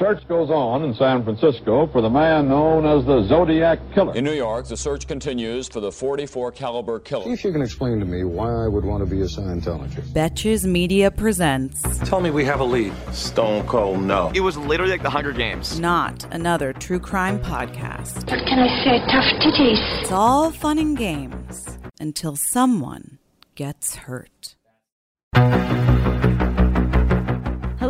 Police. Search goes on in San Francisco for the man known as the Zodiac Killer. In New York, the search continues for the 44 caliber See killer. if you can explain to me why I would want to be a Scientologist. Betches Media presents Tell me we have a lead. Stone Cold No. It was literally like the Hunger Games. not another true crime podcast. What can I say? Tough titties. It's all fun and games until someone gets hurt.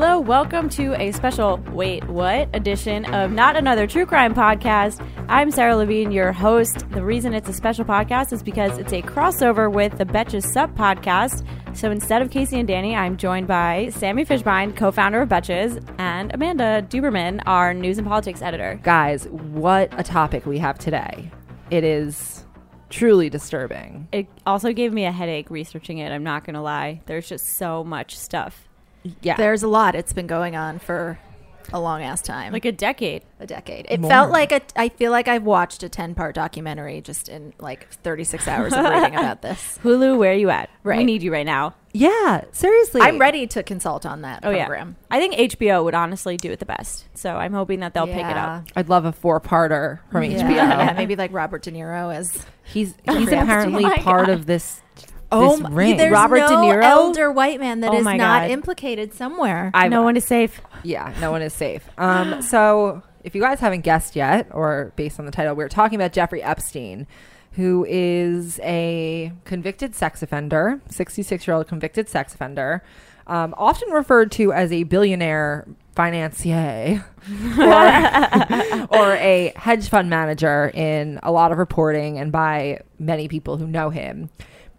Hello, welcome to a special Wait What edition of Not Another True Crime Podcast. I'm Sarah Levine, your host. The reason it's a special podcast is because it's a crossover with the Betches Sup podcast. So instead of Casey and Danny, I'm joined by Sammy Fishbein, co founder of Betches, and Amanda Duberman, our news and politics editor. Guys, what a topic we have today. It is truly disturbing. It also gave me a headache researching it, I'm not going to lie. There's just so much stuff. Yeah. There's a lot. It's been going on for a long ass time, Like a decade. a decade. It More. felt like a. I feel like I've watched a ten part documentary just in like 36 hours of reading about this. Hulu, where are you at? We Right. need you right now. yeah, seriously. I'm ready to consult on that Oh, program. yeah. I think HBO would honestly do it the best. So I'm hoping that they'll pick it up. I'd love a four-parter from Yeah. HBO. yeah, maybe like Robert De Niro as. He's he's Oh apparently my part God. of this Oh, this my- ring. there's Robert De no Niro? elder white man that Oh is not God. implicated somewhere. I've- no one is safe. Yeah, no one is safe. Um, so if you guys haven't guessed yet, or based on the title, we're talking about Jeffrey Epstein, who is a convicted sex offender, 66 year old convicted sex offender, um, often referred to as a billionaire financier or, or a hedge fund manager in a lot of reporting and by many people who know him.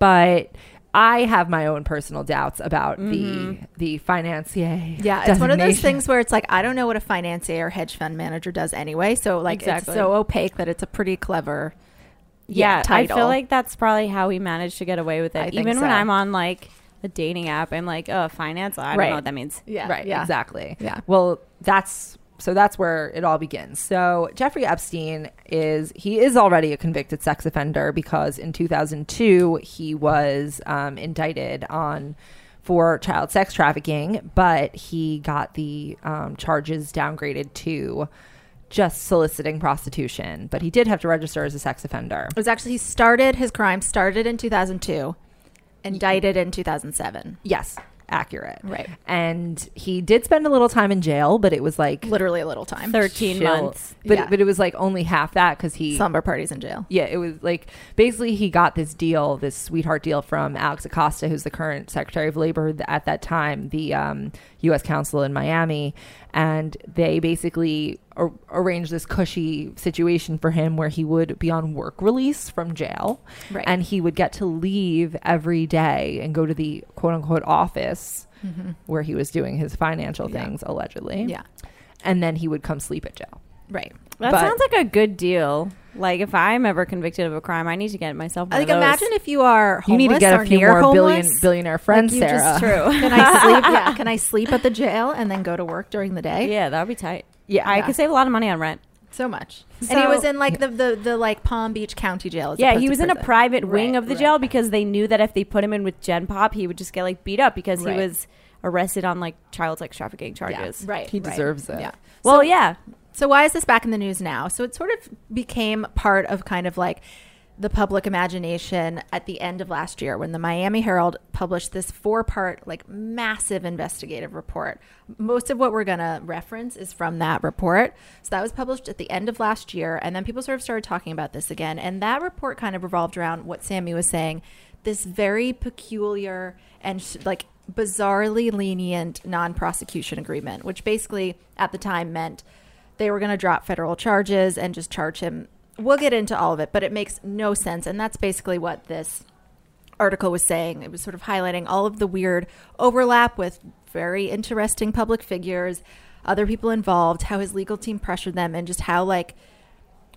But I have my own personal doubts about the mm-hmm. the financier. Yeah, it's one of those things where it's like I don't know what a financier or hedge fund manager does anyway. So like Exactly. it's so opaque that it's a pretty clever. Yeah, I title. feel like that's probably how we managed to get away with it. I think Even when. I'm on like a dating app, I'm like, oh, finance. I don't Right. know what that means. Yeah, right yeah. exactly Yeah. well that's so that's where it all begins. So jeffrey epstein is he is already a convicted sex offender because in 2002 he was um, indicted on for child sex trafficking but he got the um, charges downgraded to just soliciting prostitution but he did have to register as a sex offender. It was actually he started his crime started in 2002, indicted in 2007. yes accurate Right. and he did spend a little time in jail but it was like Literally a little time. 13 chill. months. But Yeah. but it was like only half that because he Slumber parties in jail. yeah it was like basically he got this deal this sweetheart deal from Alex Acosta who's the current Secretary of Labor th- at that time the um, U.S. Consul in Miami and they basically ar- arranged this cushy situation for him where he would be on work release from jail Right. and he would get to leave every day and go to the quote unquote office where he was doing his financial Mm-hmm. Yeah. things allegedly Yeah. and then he would come sleep at jail Right. That But- sounds like a good deal. Like if I'm ever convicted of a crime, I need to get myself. One Like of those. imagine if you are you need to homeless get or a few near more billion billionaire friends you Sarah just- True. Can I sleep? Yeah. Can I sleep at the jail and then go to work during the day? Yeah, that would be tight. Yeah. I Yeah. could save a lot of money on rent. So much. and So- he was in like the, the the like Palm Beach County Jail. as Yeah, opposed he to was in a prison. private wing Right, of the right. jail because they knew that if they put him in with Gen Pop, he would just get like beat up because Right. he was arrested on like child sex trafficking Yeah, charges. right. He right. deserves it. Yeah. Well, So- yeah. So why is this back in the news now? So it sort of became part of kind of like the public imagination at the end of last year when the Miami Herald published this four-part like massive investigative report. Most of what we're going to reference is from that report. So that was published at the end of last year and then people sort of started talking about this again and that report kind of revolved around what Sammy was saying, this very peculiar and like bizarrely lenient non-prosecution agreement, which basically at the time meant they were going to drop federal charges and just charge him. We'll get into all of it, but it makes no sense. And that's basically what this article was saying. It was sort of highlighting all of the weird overlap with very interesting public figures, other people involved, how his legal team pressured them, and just how like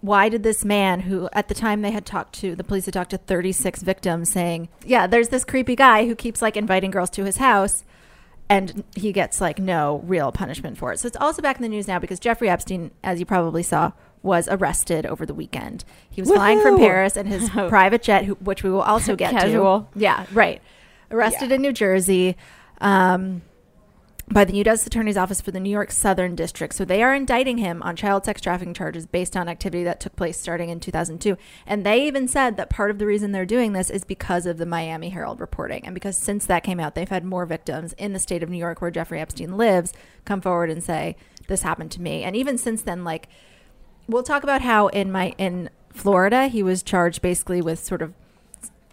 why did this man who at the time they had talked to the police had talked to 36 victims saying yeah there's this creepy guy who keeps like inviting girls to his house and he gets like no real punishment for it. So it's also back in the news now because jeffrey epstein as you probably saw was arrested over the weekend. He was flying from paris in his private jet who, which we will also get Casual. to yeah right. Arrested in new jersey. Um, by the U.S. Attorney's Office for the New York Southern District. So they are indicting him on child sex trafficking charges based on activity that took place starting in 2002. And they even said that part of the reason they're doing this is because of the Miami Herald reporting. And because since that came out, they've had more victims in the state of New York where Jeffrey Epstein lives come forward and say, this happened to me. And even since then, like, we'll talk about how in my in Florida he was charged basically with sort of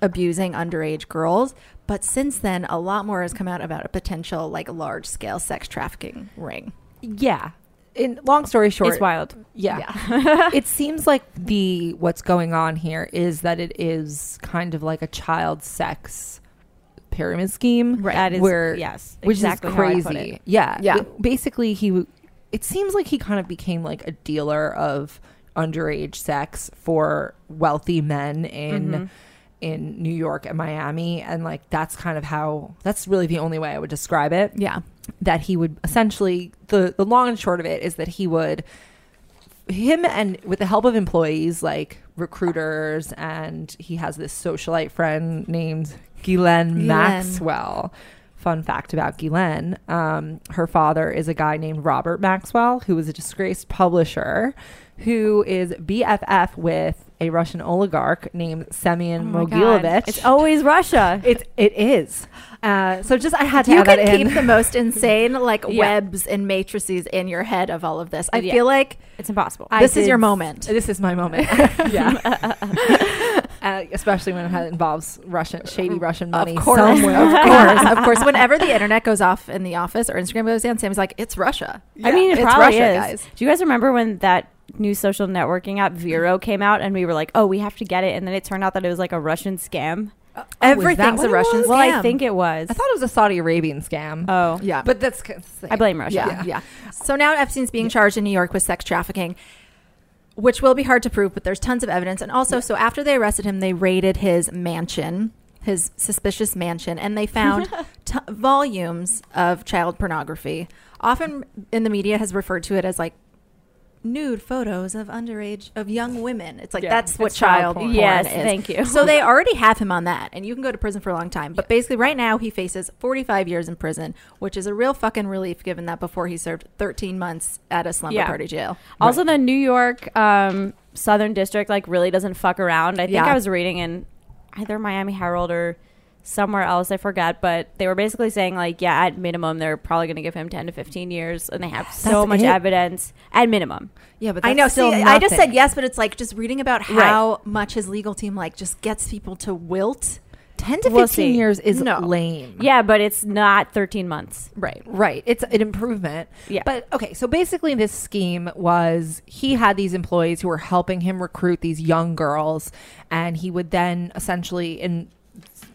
abusing underage girls but since then a lot more has come out about a potential like large scale sex trafficking ring Yeah. In long story short, It's wild. Yeah. it seems like the what's going on here is that it is kind of like a child sex pyramid scheme. Right. That is- where yes, which exactly is crazy. Yeah. Yeah. It- basically he it seems like he kind of became like a dealer of underage sex for wealthy men in Mm-hmm. In New York and Miami and like that's kind of how that's really the only way I would describe it yeah that he would essentially the the long and short of it is that he would him and with the help of employees like recruiters and he has this socialite friend named Ghislaine. Maxwell. Fun fact about Ghislaine, um, her father is a guy named Robert Maxwell, who was a disgraced publisher, who is BFF with a Russian oligarch named Semyon Oh my God. Mogilevich. It's always Russia. It it is. Uh, so just I had to you add that can in. keep the most insane like Yeah. webs and matrices in your head of all of this i Yeah. feel like it's impossible. I this is your moment This is my moment. yeah. uh, especially when it involves Russian, shady Russian money of course, somewhere. of course, of course. Whenever the internet goes off in the office or Instagram goes down, Sam's like, "It's Russia." I mean, it it's probably Russia, is. guys. Do you guys remember when that new social networking app Vero came out, and we were like, "Oh, we have to get it," and then it turned out that it was like a Russian scam. Uh, oh, Everything's what a Russian was? scam. Well, I think it was. I thought it was a Saudi Arabian scam. oh, yeah, but that's I blame Russia. Yeah, yeah. So now Epstein's being charged in New York with sex trafficking, which will be hard to prove, but there's tons of evidence. And also, so after they arrested him, they raided his mansion, his suspicious mansion, and they found t- volumes of child pornography. Often in the media has referred to it as like nude photos of underage of young women. It's like Yeah, that's what child child porn. porn Yes, is. thank you. So they already have him on that, and you can go to prison for a long time. But basically, right now he faces 45 years in prison, which is a real fucking relief, given that before he served 13 months at a slumber Yeah. party jail. Also, the New York um, Southern District like really doesn't fuck around. I think Yeah. I was reading in either Miami Herald or somewhere else. I forget, but they were basically saying like, yeah, at minimum, they're probably going to give him ten to fifteen years, and they have so That's much it? evidence at minimum. Yeah, but I know. See, I just said yes, but it's like just reading about how much his legal team like just gets people to wilt. Ten to We'll fifteen years is No. lame. Yeah, but it's not thirteen months. Right. Right. It's an improvement. Yeah. But okay, so basically this scheme was he had these employees who were helping him recruit these young girls and he would then essentially and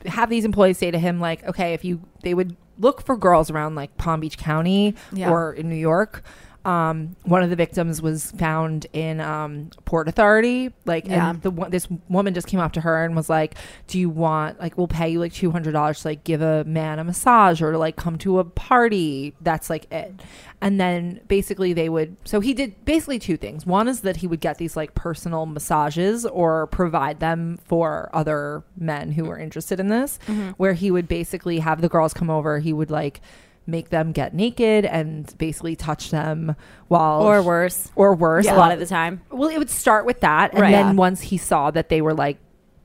have these employees say to him like, okay, if you they would look for girls around like Palm Beach County Yeah. or in New York. Um, one of the victims was found in um, Port Authority. Like, Yeah. and the this woman just came up to her and was like, "Do you want like we'll pay you like two hundred dollars to like give a man a massage or to like come to a party?" That's like it. And then basically they would. So he did basically two things. One is that he would get these like personal massages or provide them for other men who were interested in this, where he would basically have the girls come over. He would like make them get naked and basically touch them while Or worse. or worse a lot of the time. well it would start with that and Right. then Yeah. once he saw that they were like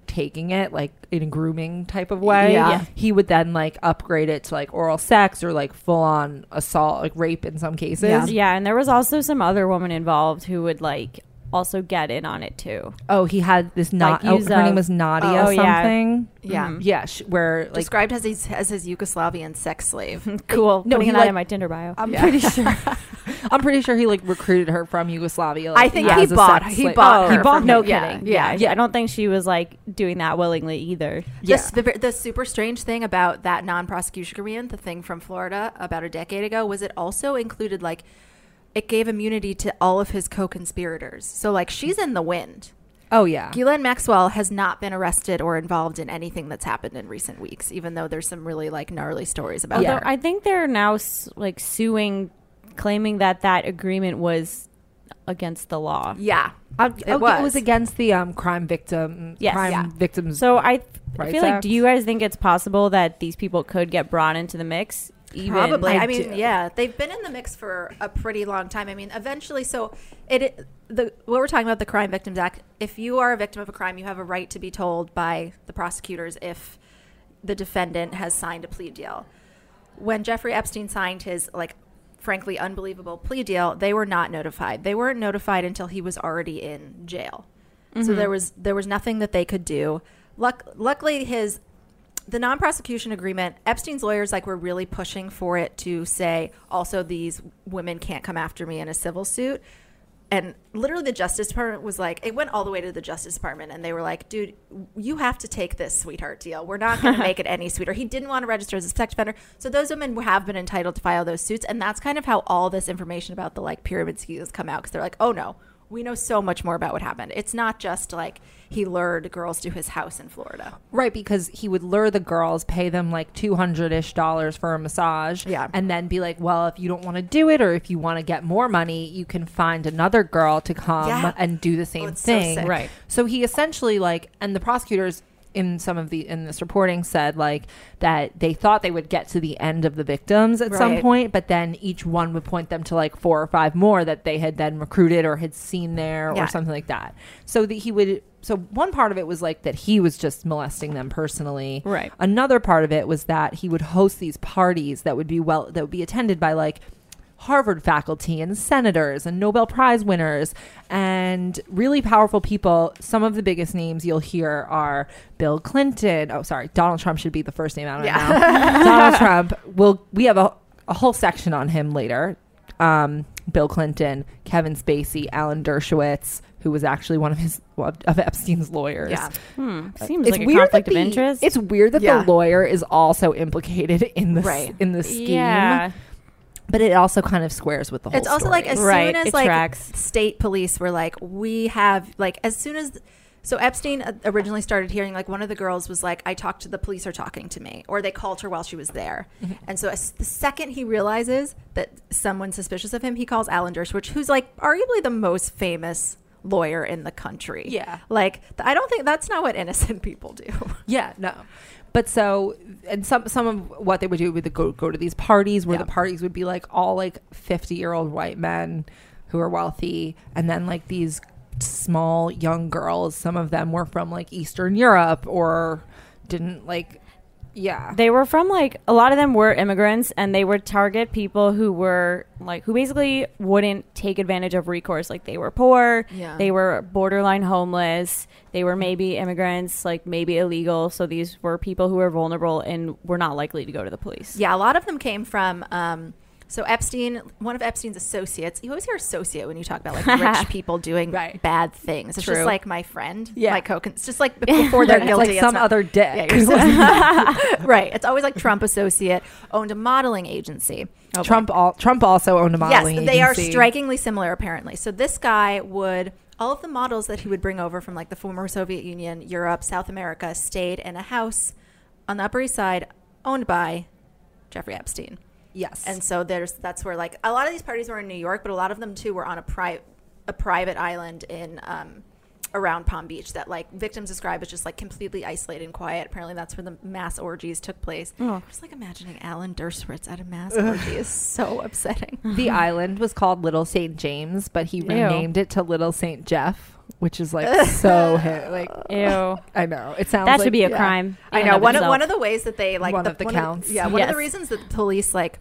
taking it like in a grooming type of way Yeah. Yeah. he would then like upgrade it to like oral sex or like full on assault like rape in some cases Yeah. Yeah, and there was also some other woman involved who would like also get in on it too. Oh, he had this not. Like, oh, use her name was Nadia Oh, yeah. something. Yeah. Mhm. Yeah, sh- where like Described as his as his Yugoslavian sex slave. Cool. No, Putting he, that like- in my Tinder bio. I'm pretty sure. I'm pretty sure he like recruited her from Yugoslavia. I think as he bought- he bought Oh, her he bought from no. Yeah, kidding. yeah. Yeah, I don't think she was like doing that willingly either. Yeah. The, the, the super strange thing about that non-prosecution agreement, the thing from Florida about a decade ago, was it also included like it gave immunity to all of his co-conspirators. So like she's in the wind. Oh yeah. Ghislaine Maxwell has not been arrested or involved in anything that's happened in recent weeks, even though there's some really like gnarly stories about Although her. I think they're now like suing, claiming that that agreement was against the law. yeah, Uh, It oh, was. it was against the um, crime victim. Yes. crime Yeah. victims. So I, th- I feel like, Act. do you guys think it's possible that these people could get brought into the mix? Even Probably. I, I mean, do. yeah, they've been in the mix for a pretty long time. I mean, eventually, so it the what we're talking about the Crime Victims Act. If you are a victim of a crime, you have a right to be told by the prosecutors if the defendant has signed a plea deal. When Jeffrey Epstein signed his like frankly unbelievable plea deal, they were not notified. They weren't notified until he was already in jail. So mm-hmm. there was there was nothing that they could do. Luck, luckily, his the non-prosecution agreement epstein's lawyers like were really pushing for it to say also these women can't come after me in a civil suit. And literally the justice department was like it went all the way to the justice department and they were like dude you have to take this sweetheart deal. We're not going to make it any sweeter. He didn't want to register as a sex offender. So those women have been entitled to file those suits and that's kind of how all this information about the like pyramid scheme has come out because they're like oh no. We know so much more about what happened. It's not just like he lured girls to his house in florida Right, because he would lure the girls, pay them like two hundred ish dollars for a massage, Yeah. and then be like, "Well, if you don't want to do it, or if you want to get more money, you can find another girl to come Yeah. and do the oh, same Oh, it's so thing." Right. So he essentially like, and the prosecutors in some of the in this reporting said like that they thought they would get to the end of the victims at some point, but then each one would point them to like four or five more that they had then recruited or had seen there Yeah. or something like that. So that he would. So one part of it was like that he was just molesting them personally. Right. Another part of it was that he would host these parties that would be well that would be attended by like Harvard faculty and senators and Nobel Prize winners and really powerful people. Some of the biggest names you'll hear are Bill Clinton. Oh, sorry, Donald Trump should be the first name out of Yeah. now. Donald Trump. Will we have a, a whole section on him later? Um, Bill Clinton, Kevin Spacey, Alan Dershowitz, who was actually one of his of Epstein's lawyers. yeah Hmm. Seems It's like a conflict that of interest. It's weird that Yeah. the lawyer is also implicated in the Right. in the scheme. yeah. But it also kind of squares with the whole it's also like as Right, soon as it like tracks. state police were like we have like as soon as so epstein uh, originally started hearing like one of the girls was like i talked to the police are talking to me or they called her while she was there Mm-hmm. and so as the second he realizes that someone's suspicious of him he calls alan dershowitz who's like arguably the most famous lawyer in the country Yeah. like i don't think that's not what innocent people do Yeah, no. But so, and some some of what they would do would go go to these parties where Yeah. the parties would be like all like fifty year old white men who are wealthy, and then like these small young girls. Some of them were from like Eastern Europe or didn't like. Yeah, They were from like a lot of them were immigrants and they would target people who were like who basically wouldn't take advantage of recourse like they were poor, Yeah. they were borderline homeless, they were maybe immigrants, like maybe illegal, so these were people who were vulnerable and were not likely to go to the police. Yeah, a lot of them came from. Um, so Epstein, one of Epstein's associates. You always hear associate when you talk about like rich people doing Right. bad things. It's True. just like my friend, Yeah. my co. It's just like before they're guilty. like some not- other dick. Yeah, you're so- right. It's always like Trump associate owned a modeling agency. Oh, Trump all Trump also owned a modeling Yes, they are strikingly similar apparently. So this guy would all of the models that he would bring over from like the former Soviet Union, Europe, South America stayed in a house on the Upper East Side owned by Jeffrey Epstein. Yes, And so there's that's where like a lot of these parties were in New York, but a lot of them too were on a private a private island in um, around Palm Beach that like victims describe as just like completely isolated and quiet. Apparently that's where the mass orgies took place. Just like imagining Alan Dershowitz at a mass orgy is so upsetting. the island was called Little Saint James, but he renamed it to Little Saint Jeff, which is like so hit. Like Ew. I know it sounds like That like, should be a yeah. crime. I know one of one of the ways that they like One of the counts. yeah, one of the reasons that the police like,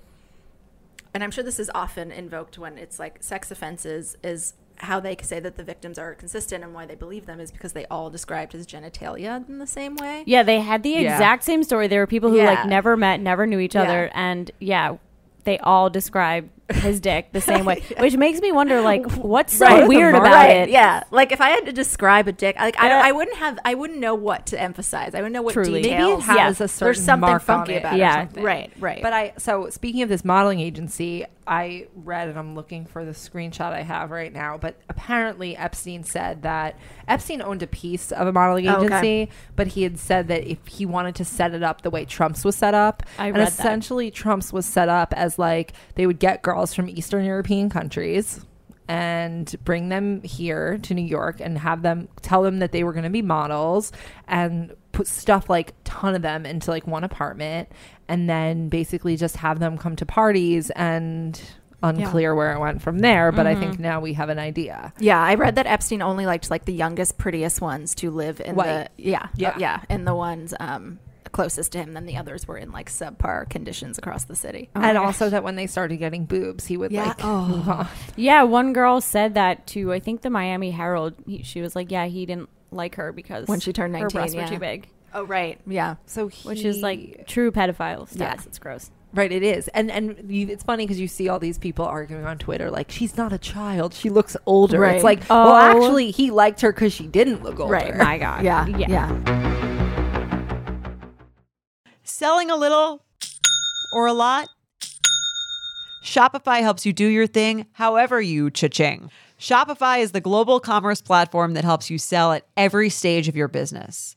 and I'm sure this is often invoked when it's like sex offenses is how they say that the victims are consistent and why they believe them is because they all described his genitalia in the same way. Yeah, they had the Yeah. exact same story. There were people who Yeah. like never met, never knew each other, Yeah. and yeah, they all describe his dick the same way, which makes me wonder like what's so Right. weird about right, it. Yeah, like if I had to describe a dick, like I, Yeah. Uh, I wouldn't have, I wouldn't know what to emphasize. I wouldn't know what Truly. details. Maybe it has Yeah. a certain There's something mark on funky it about or it. Yeah. Right, right. But I so speaking of this modeling agency, I read and I'm looking for the screenshot I have right now. But apparently Epstein said that Epstein owned a piece of a modeling Oh, okay. agency, but he had said that if he wanted to set it up the way Trump's was set up, I and read that. essentially Trump's was set up as like they would get girls from Eastern European countries and bring them here to New York and have them tell them that they were going to be models and put stuff like ton of them into like one apartment and then basically just have them come to parties and unclear where it went from there but I think now we have an idea. Yeah, I read that Epstein only liked like the youngest, prettiest ones to live in White. the yeah, Yeah. yeah, yeah, and the ones um closest to him. Then the others were in like subpar conditions across the city. and also that when they started getting boobs he would Yeah. like Oh. on. Yeah, one girl said that to I think the Miami Herald. He, she was like, "Yeah, he didn't like her because When she turned 19 her 19, breasts yeah. were too big." Oh right, yeah. So Which is like true pedophile status. Yeah. It's gross. Right, it is, and and you, it's funny because you see all these people arguing on Twitter like she's not a child, she looks older. Right. It's like, well, Oh. actually, he liked her because she didn't look older. Right. My God. Yeah, Yeah. yeah. Selling a little or a lot? Shopify helps you do your thing however you cha-ching. Shopify is the global commerce platform that helps you sell at every stage of your business.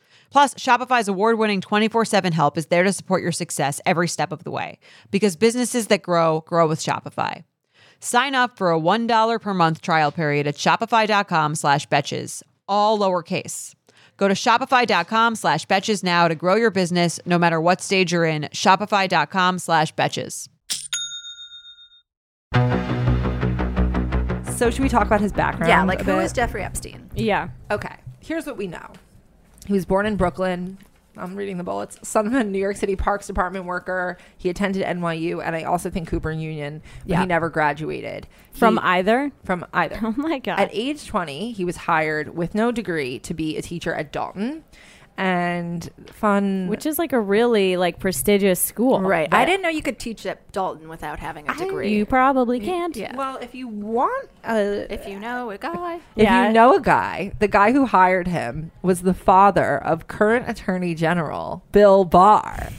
Plus, Shopify's award winning 24 7 help is there to support your success every step of the way because businesses that grow, grow with Shopify. Sign up for a $1 per month trial period at shopify.com slash betches, all lowercase. Go to shopify.com slash betches now to grow your business no matter what stage you're in. Shopify.com slash betches. So should we talk about his background? Yeah, like a who bit? is Jeffrey Epstein? Yeah. Okay, here's what we know. He was born in Brooklyn. I'm reading the bullets. Son of a New York City Parks Department worker. He attended NYU and I also think Cooper Union, but Yeah. he never graduated. From He- either? from either. Oh my God. At age 20, he was hired with no degree to be a teacher at Dalton. And fun. Which is like a really like prestigious school. Right. I didn't know you could teach at Dalton without having a degree. You probably can't. yeah. well, if you want a, if you know a guy. If Yeah. you know a guy, the guy who hired him was the father of current Attorney General Bill Barr.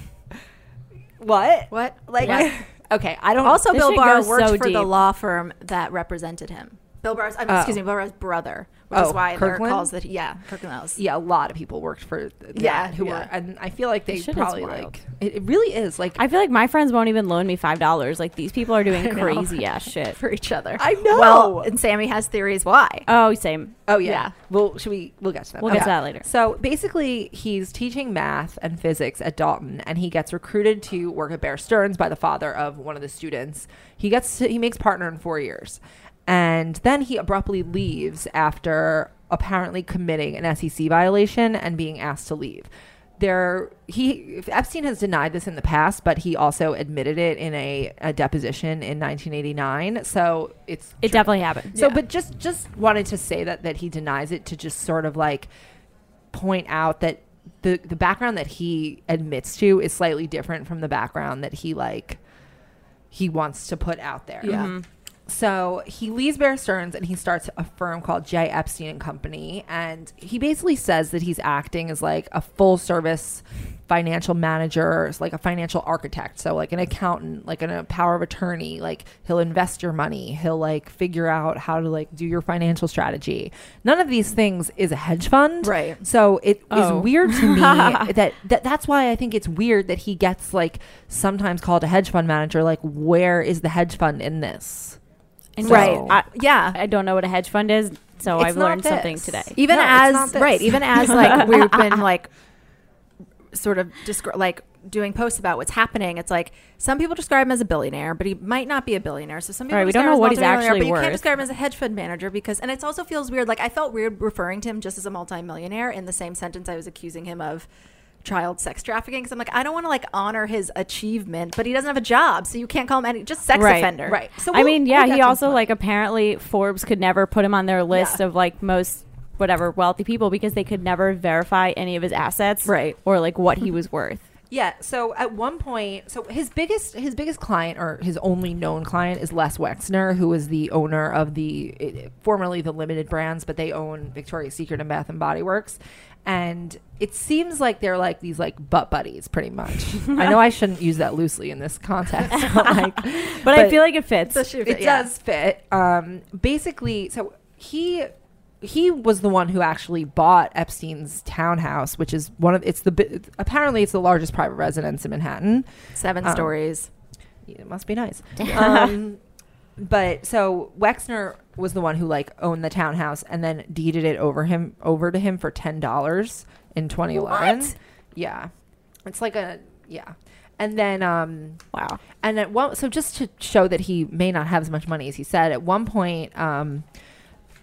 What? What? Like, What? okay, I don't. Also, Bill Barr worked so for the law firm that represented him. Bill Barr's, I mean, Oh. excuse me, Bill Barr's brother, which Oh, is why there are calls that, yeah, Kirkland Ellis. yeah, a lot of people worked for that Yeah, who yeah. were, and I feel like they This shit probably like it, it. really is like I feel like my friends won't even loan me five dollars. Like these people are doing crazy ass shit. for each other. I know. Well, and Sammy has theories why. Oh, same. Oh yeah. Yeah. Well, should we? We'll get to that. We'll get to that later. So basically, he's teaching math and physics at Dalton, and he gets recruited to work at Bear Stearns by the father of one of the students. He gets to, he makes partner in four years, and then he abruptly leaves after apparently committing an SEC violation and being asked to leave. There, he Epstein has denied this in the past, but he also admitted it in a, a deposition in 1989. So it's It true. definitely happened. So, but just just wanted to say that that he denies it to just sort of like point out that the the background that he admits to is slightly different from the background that he like he wants to put out there. Yeah. Mm-hmm. So he leaves Bear Stearns and he starts a firm called J. Epstein and Company. And he basically says that he's acting as like a full service financial manager, like a financial architect. So like an accountant, like an, a power of attorney, like he'll invest your money. He'll like figure out how to like do your financial strategy. None of these things is a hedge fund. Right. So it is Oh. weird to me that, that that's why I think it's weird that he gets like sometimes called a hedge fund manager. Like where is the hedge fund in this? And Right. I, Yeah. I don't know what a hedge fund is, so It's I've not learned something today. even No, as right even as like we've been like sort of descri- like doing posts about what's happening it's like some people describe him as a billionaire but he might not be a billionaire so some people Right, we don't know what he's actually but you can't describe him as a hedge fund manager because and it also feels weird like i felt weird referring to him just as a multimillionaire in the same sentence i was accusing him of child sex trafficking because i'm like i don't want to like honor his achievement but he doesn't have a job so you can't call him any just sex Right. offender Right. So I we'll- mean, we'll yeah, he also like apparently Forbes could never put him on their list Yeah. of like most whatever wealthy people because they could never verify any of his assets, Right. Or like what he was worth. Yeah. So at one point, so his biggest his biggest client or his only known client is Les Wexner, who is the owner of the eh, formerly the Limited Brands, but they own Victoria's Secret and Bath and Body Works. And it seems like they're like these like butt buddies, pretty much. I know I shouldn't use that loosely in this context, but like, But, I feel like it fits. it does fit. Um, basically, so he he was the one who actually bought Epstein's townhouse, which is one of it's the bi- apparently it's the largest private residence in Manhattan. seven Um, stories It must be nice. um, but so Wexner was the one who like owned the townhouse and then deeded it over him over to him for ten dollars in 2011. What? Yeah, it's like a yeah. And then um, wow. and at one, so just to show that he may not have as much money as he said, at one point, um,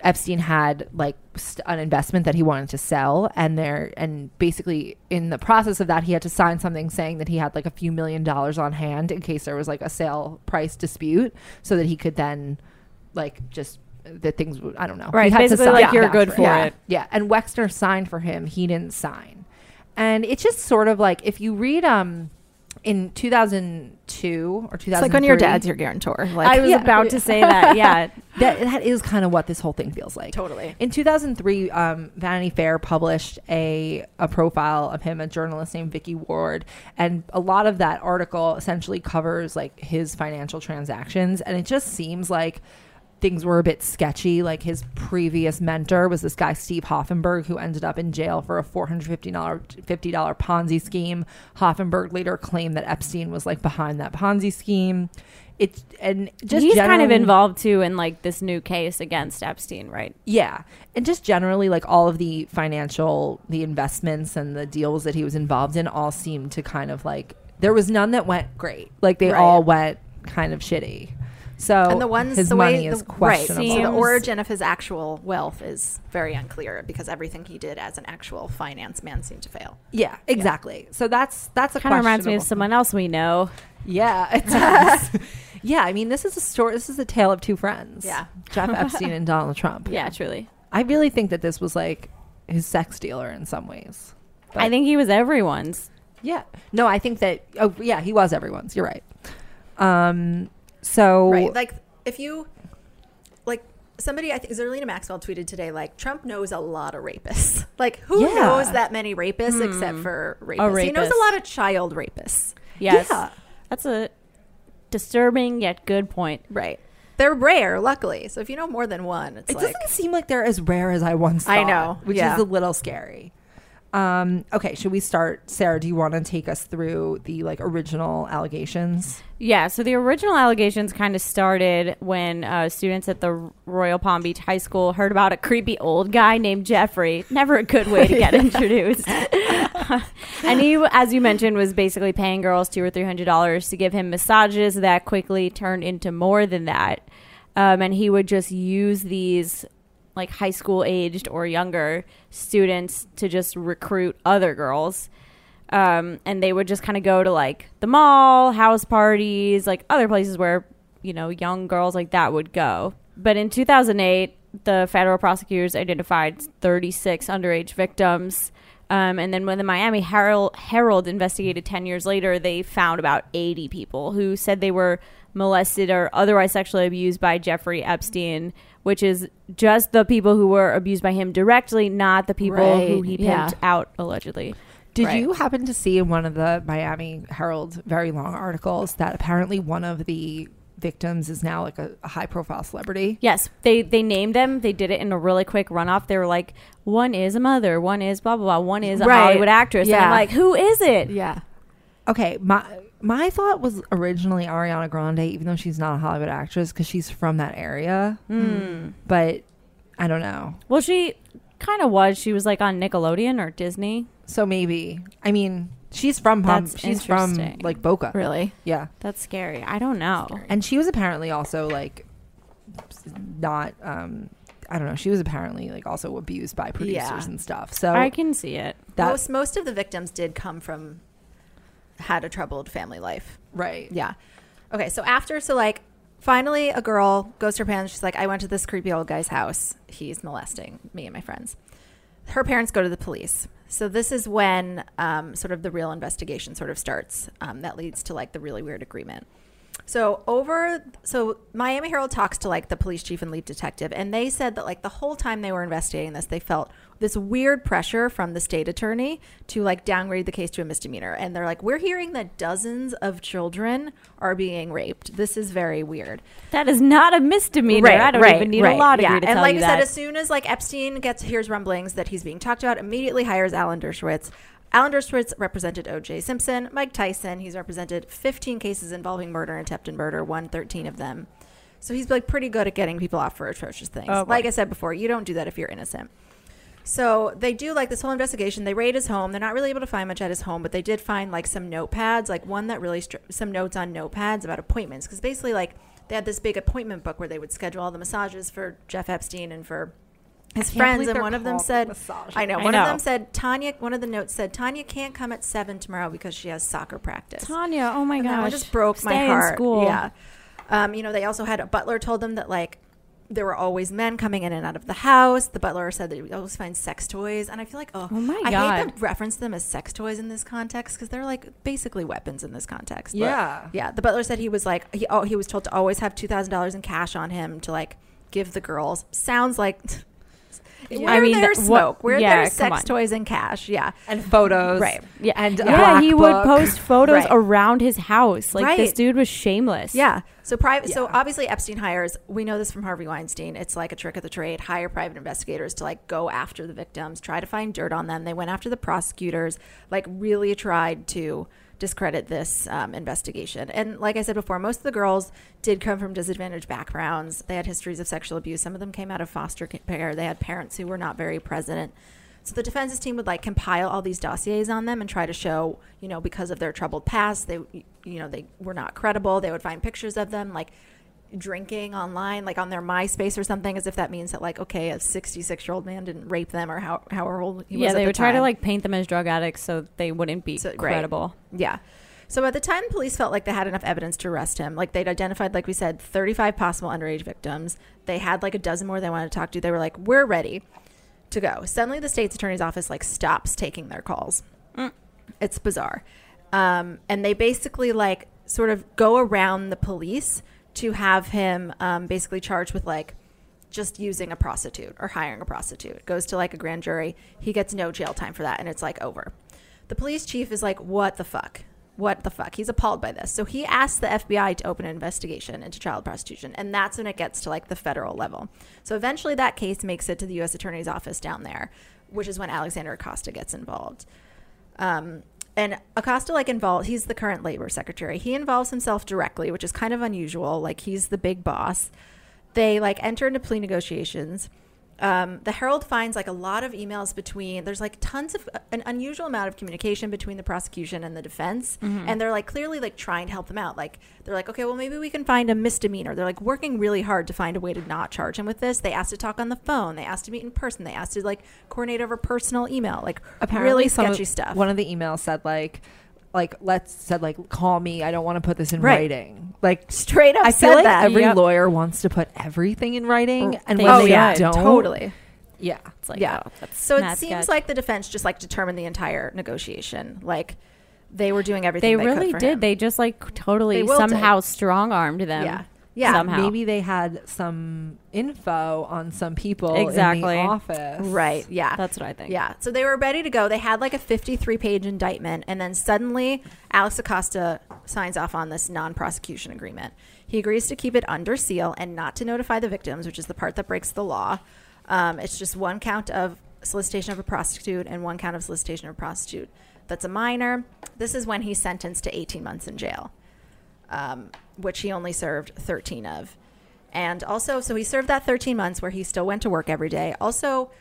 Epstein had like st- an investment that he wanted to sell, and there, and basically in the process of that, he had to sign something saying that he had like a few million dollars on hand in case there was like a sale price dispute, so that he could then like just that things would I don't know Right, He had to basically, sign like, you're good for yeah. it. Yeah, and Wexner signed for him. He didn't sign, and it's just sort of like if you read um in 2002 or 2003 it's like when your dad's your guarantor like I was Yeah. about to say that. Yeah. that that is kind of what this whole thing feels like. Totally. In 2003, um, Vanity Fair published a a profile of him, a journalist named Vicky Ward, and a lot of that article essentially covers like his financial transactions, and it just seems like things were a bit sketchy. Like his previous mentor was this guy Steve Hoffenberg, who ended up in jail for a four hundred fifty dollar fifty dollar Ponzi scheme. Hoffenberg later claimed that Epstein was like behind that Ponzi scheme. It's and just He's kind of involved too in like this new case against Epstein, right? yeah. And just generally, like all of the financial, the investments and the deals that he was involved in all seemed to kind of like, there was none that went great. Like they Right. all went kind of shitty. So and the ones his the money way is the, right questionable. so the origin of his actual wealth is very unclear because everything he did as an actual finance man seemed to fail yeah, exactly. So that's, that's a Kind of reminds me of someone else we know. Yeah, it does. yeah. I mean, this is a story. This is a tale of two friends. Yeah. Jeff Epstein and Donald Trump. Yeah, truly. I really think that this was like his sex dealer in some ways. I think he was everyone's. Yeah. No, I think that. Oh, yeah, he was everyone's. You're right. Um. So. right like if you like somebody i think zerlina maxwell tweeted today like trump knows a lot of rapists like who Yeah. knows that many rapists except hmm. for rapists he knows a lot of child rapists Yes. Yeah. That's a disturbing yet good point. right they're rare luckily so if you know more than one it's It like doesn't seem like they're as rare as I once thought. I know, which yeah. is a little scary. Um. Okay. Should we start, Sarah? Do you want to take us through the like original allegations? Yeah, so the original allegations kind of started when uh, students at the Royal Palm Beach High School heard about a creepy old guy named Jeffrey. Never a good way to get introduced. and he, as you mentioned, was basically paying girls two or three hundred dollars to give him massages. That quickly turned into more than that, um, and he would just use these like high school aged or younger students to just recruit other girls um, and they would just kind of go to like the mall, house parties, like other places where you know young girls like that would go. But in 2008, the federal prosecutors identified 36 underage victims. Um, and then when the Miami Herald, Herald investigated 10 years later, they found about 80 people who said they were molested or otherwise sexually abused by Jeffrey Epstein, which is just the people who were abused by him directly, not the people who he pimped yeah. out allegedly. Did Right. you happen to see in one of the Miami Herald very long articles that apparently one of the victims is now like a, a high profile celebrity? Yes, they they named them. They did it in a really quick runoff. They were like, one is a mother, one is blah blah blah, one is a Right. Hollywood actress. And I'm Yeah. like, who is it? Yeah. Okay, my my thought was originally Ariana Grande, even though she's not a Hollywood actress because she's from that area. Hmm. But I don't know. Well, she kind of was. She was like on Nickelodeon or Disney. So maybe I mean she's from Palm, That's she's from interesting. like Boca. Really? Yeah. That's scary. I don't know. And she was apparently also like not um I don't know. She was apparently like also abused by producers Yeah. and stuff. So I can see it. that most most of the victims did come from had a troubled family life. right. Yeah. Okay, so after so like finally a girl goes to her parents, she's like, I went to this creepy old guy's house. He's molesting me and my friends. Her parents go to the police. So this is when um, sort of the real investigation sort of starts. Um, that leads to like the really weird agreement. So over, so Miami Herald talks to like the police chief and lead detective, and they said that like the whole time they were investigating this, they felt this weird pressure from the state attorney to like downgrade the case to a misdemeanor. And they're like, we're hearing that dozens of children are being raped. This is very weird. That is not a misdemeanor. I don't even need a law degree yeah. to and tell like you I said, as soon as like Epstein gets hears rumblings that he's being talked about, immediately hires Alan Dershowitz. Alan Dershowitz represented O.J. Simpson, Mike Tyson. He's represented 15 cases involving murder and attempted murder, won 13 of them. So he's like pretty good at getting people off for atrocious things. Oh, boy. like I said before, you don't do that if you're innocent. So they do like this whole investigation. They raid his home. They're not really able to find much at his home, but they did find like some notepads, like one that really str- some notes on notepads about appointments, because basically like they had this big appointment book where they would schedule all the massages for Jeff Epstein and for his friends. And one of them said. "I know." I One of them said Tanya. One of the notes said Tanya can't come at seven tomorrow because she has soccer practice. Tanya, oh my And that just broke Stay my in heart. school. Yeah. Um, you know, they also had a butler told them that like there were always men coming in and out of the house. The butler said that would always find sex toys, and I feel like, oh, Oh my I hate God. to reference them as sex toys in this context because they're like basically weapons in this context. But, Yeah. yeah. The butler said he was like he oh he was told to always have two thousand dollars in cash on him to like give the girls. Sounds like. Where I mean, there's smoke, where yeah, there's sex toys and cash, yeah, And photos. Right. Yeah, And yeah, he would post photos Right. around his house. Like this dude was shameless. Yeah. So private. So obviously Epstein hires. We know this from Harvey Weinstein. It's like a trick of the trade. Hire private investigators to like go after the victims, try to find dirt on them. They went after the prosecutors. Like really tried to discredit this um, investigation. And like I said before, most of the girls did come from disadvantaged backgrounds. They had histories of sexual abuse. Some of them came out of foster care. They had parents who were not very present. So the defense's team would like compile all these dossiers on them and try to show, you know, because of their troubled past, they, you know, they were not credible. They would find pictures of them like drinking online, like on their MySpace or something, as if that means that like, okay, a 66 year old man didn't rape them or how how old he was. yeah. They the would try to like paint them as drug addicts so they wouldn't be So- right. credible. Yeah. So at the time, police felt like they had enough evidence to arrest him. Like they'd identified, like we said, 35 possible underage victims. They had like a dozen more they wanted to talk to. They were like, we're ready to go. Suddenly, the state's attorney's office like stops taking their calls. It's bizarre. Um, and they basically like sort of go around the police to have him um, basically charged with like just using a prostitute or hiring a prostitute. Goes to like a grand jury. He gets no jail time for that, and it's like over. The police chief is like, "What the fuck? What the fuck?" He's appalled by this. So he asks the FBI to open an investigation into child prostitution, and that's when it gets to like the federal level. So eventually, that case makes it to the U.S. Attorney's office down there, which is when Alexander Acosta gets involved. Um, and Acosta like involved. He's the current labor secretary. He involves himself directly, which is kind of unusual. Like he's the big boss. They like enter into plea negotiations. Um, the Herald finds like a lot of emails between. There's like tons of an unusual amount of communication between the prosecution and the defense, and they're like clearly like trying to help them out. Like they're like, okay, well maybe we can find a misdemeanor. They're like working really hard to find a way to not charge him with this. They asked to talk on the phone. They asked to meet in person. They asked to like coordinate over personal email. Like really some of- sketchy stuff. One of the emails said like, like let's said like call me. I don't want to put this in Right. writing. Like Straight up I feel said like that. every Yep. lawyer wants to put everything in writing, mm. and they when oh they yeah, don't, totally. Yeah, It's like, yeah. oh, that's so it mad seems sketch. like the defense just like determined the entire negotiation. Like they were doing everything They they, could really for did. him. They just like totally They willed it. somehow strong armed them. Yeah. Yeah. Somehow. Maybe they had some info on some people Exactly. in the office. Right. Yeah. That's what I think. Yeah. So they were ready to go. They had like a 53 page indictment. And then suddenly Alex Acosta signs off on this non prosecution agreement. He agrees to keep it under seal and not to notify the victims, which is the part that breaks the law. Um, it's just one count of solicitation of a prostitute and one count of solicitation of a prostitute that's a minor. This is when he's sentenced to 18 months in jail, um, which he only served 13 of. And also, so he served that 13 months where he still went to work every day. Also,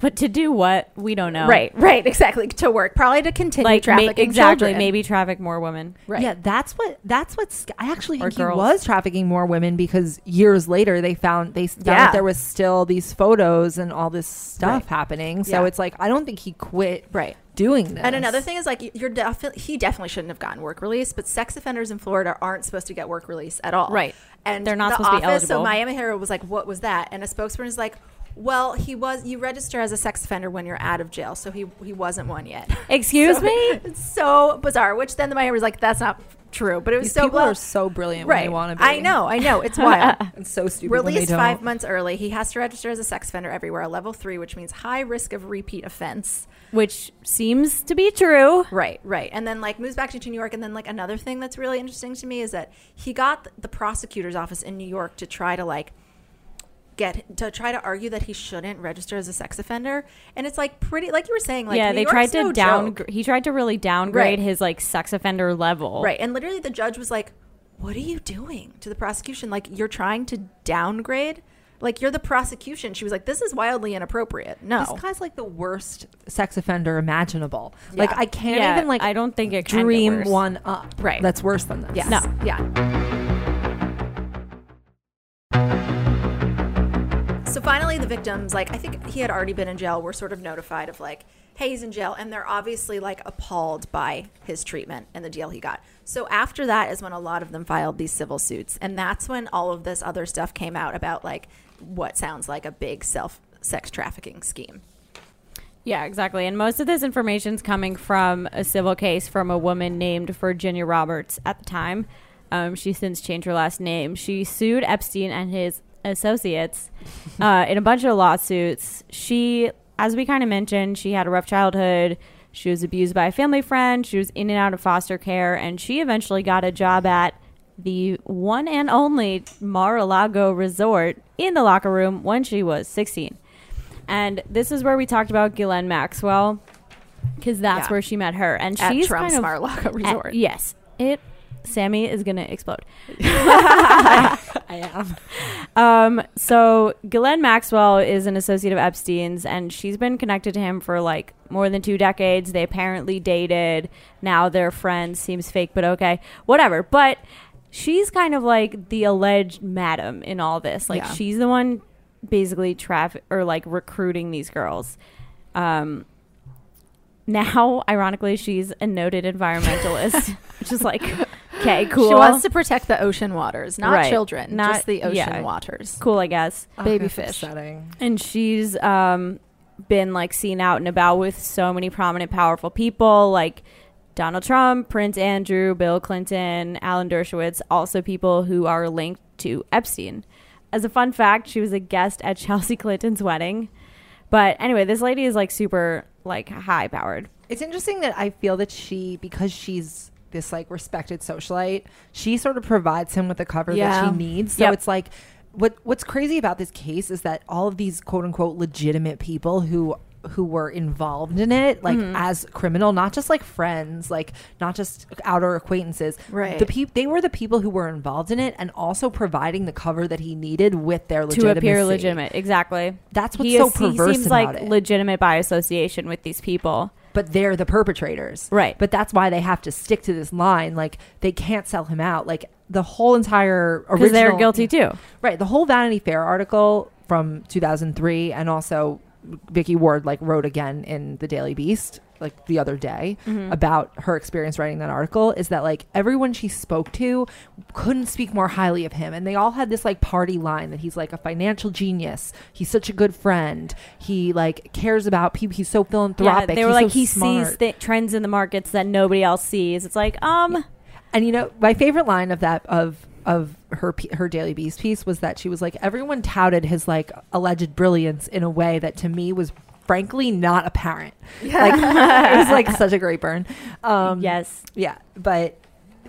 But to do what? We don't know. Right, right, exactly. To work, probably to continue Like ma- exactly. children. Maybe traffic more women. Right. Yeah, that's what that's what's I actually Or think girls. he was trafficking more women because years later they found they found Yeah. that there was still these photos and all this stuff Right. happening. So Yeah. it's like I don't think he quit Right. Doing this. And another thing is like you're definitely he definitely shouldn't have gotten work release, but sex offenders in Florida aren't supposed to get work release at all. Right. And They're not the supposed to be office, So. Miami Herald was like, "What was that?" And a spokesperson is like, "Well, he was. You register as a sex offender when you're out of jail, so he he wasn't one yet." Excuse So- me? It's so bizarre. Which then the Miami was like, "That's not true," but it was These so people are so brilliant when they want to be. I know, I know. It's wild. and so stupid Released five months early, he has to register as a sex offender everywhere, a level three, which means high risk of repeat offense. Which seems to be true. Right, right. And then like moves back to New York. And then like another thing that's really interesting to me is that he got the prosecutor's office in New York to try to like get to try to argue that he shouldn't register as a sex offender. And it's like pretty like you were saying, like yeah, New they York's tried to no down. joke. He tried to really downgrade Right. his like sex offender level. Right. And literally the judge was like, What are you doing to the prosecution? Like you're trying to downgrade? Like you're the prosecution. She was like, This is wildly inappropriate. No. This guy's like the worst sex offender imaginable. Like I can't Yeah, even like I don't think it can get dream worse. one up. Right. That's worse than this. Yes. No. Yeah. Finally, the victims, like, I think he had already been in jail, were sort of notified of, like, hey, he's in jail. And they're obviously, like, appalled by his treatment and the deal he got. So after that is when a lot of them filed these civil suits. And that's when all of this other stuff came out about, like, what sounds like a big self sex trafficking scheme. Yeah, exactly. And most of this information's coming from a civil case from a woman named Virginia Roberts at the time. Um, she's since changed her last name. She sued Epstein and his associates uh, in a bunch of lawsuits. She, as we kind of mentioned, she had a rough childhood. She was abused by a family friend. She was in and out of foster care, and she eventually got a job at the one and only Mar-a-Lago resort in the locker room when she was 16. And this is where we talked about Ghislaine Maxwell because that's Yeah. where she met her. And At she's Trump's kind of Mar-a-Lago at- resort. yes, it. Sammy is gonna explode. I am. Um, so Ghislaine Maxwell is an associate of Epstein's, and she's been connected to him for like more than two decades. They apparently dated. Now they're friends. Seems fake, but okay, whatever. But she's kind of like the alleged madam in all this. Like Yeah. she's the one basically traffic or like recruiting these girls. Um, now, ironically, she's a noted environmentalist, which is like, okay, cool. She wants to protect the ocean waters, not Right. children, Not- just the ocean yeah. waters. cool, I guess. Baby that's fish. Upsetting. and she's um been like seen out and about with so many prominent powerful people like Donald Trump, Prince Andrew, Bill Clinton, Alan Dershowitz, also people who are linked to Epstein. As a fun fact, she was a guest at Chelsea Clinton's wedding. But anyway, this lady is like super like high powered. It's interesting that I feel that she, because she's this like respected socialite, she sort of provides him with the cover that Yeah. she needs. So Yep. it's like, what what's crazy about this case is that all of these quote unquote legitimate people who who were involved in it, like Mm-hmm. as criminal, not just like friends, like not just outer acquaintances. Right. The peop they were the people who were involved in it and also providing the cover that he needed with their To appear legitimate, exactly. That's what's he so is- he seems like it. legitimate by association with these people. But they're the perpetrators. Right. But that's why they have to stick to this line. Like they can't sell him out. Like the whole entire Because original they're guilty too. Right. The whole Vanity Fair article from 2003 and also Vicky Ward like wrote again in the Daily Beast like the other day Mhm. about her experience writing that article is that like everyone she spoke to couldn't speak more highly of him and they all had this like party line that he's like a financial genius he's such a good friend he like cares about people he's so Yeah, philanthropic they were he's like so he smart. sees th- trends in the markets that nobody else sees. It's like um And you know, my favorite line of that of of her her Daily Beast piece was that she was like, everyone touted his like alleged brilliance in a way that to me was frankly not apparent. Like it was like such a great burn. Um, yes, yeah, but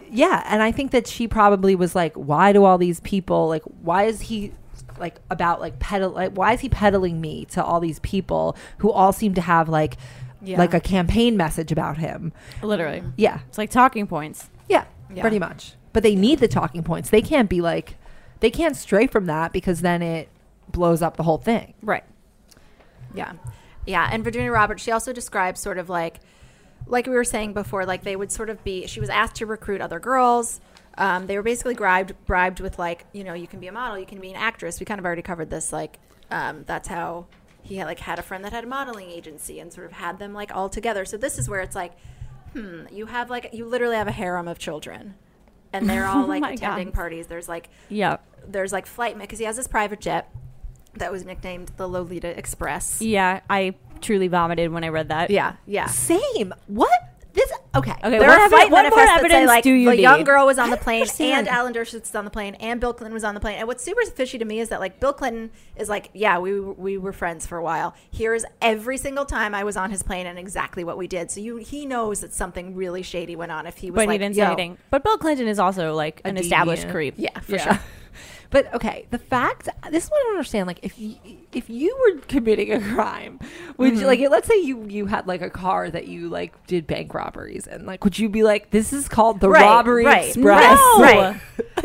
yeah, and I think that she probably was like, why do all these people like? Why is he? like about like peddle like why is he peddling me to all these people who all seem to have like Yeah. like a campaign message about him literally. yeah It's like talking points. yeah, Yeah. pretty much. But they need the talking points. They can't be like, they can't stray from that because then it blows up the whole thing. Right. Yeah. Yeah. And Virginia Roberts, she also describes sort of like, like we were saying before, like they would sort of be, she was asked to recruit other girls. Um, they were basically bribed, bribed with like, you know, you can be a model, you can be an actress. We kind of already covered this. Like, um, that's how he had like had a friend that had a modeling agency and sort of had them like all together. So this is where it's like, hmm, you have like, you literally have a harem of children and they're all Oh like my attending God. parties. There's like, Yeah. there's like flight, because he has this private jet that was nicknamed the Lolita Express. Yeah, I truly vomited when I read that. Yeah, yeah. Same. What? This okay. Okay, there what, are evi- what more manifests that say evidence like do you the need? young girl was on the plane and Alan Dershowitz was on the plane and Bill Clinton was on the plane. And what's super fishy to me is that like Bill Clinton is like, yeah, we we were friends for a while. Here's every single time I was on his plane and exactly what we did. So you he knows that something really shady went on if he was but like, he didn't say anything. But Bill Clinton is also like A an established creep. Yeah, for Yeah. sure. But okay, the fact this is what I don't understand. Like, if you, if you were committing a crime, would Mm-hmm. you like? Let's say you you had like a car that you like did bank robberies, and like, would you be like, this is called the Right, robbery right, express? No. Right.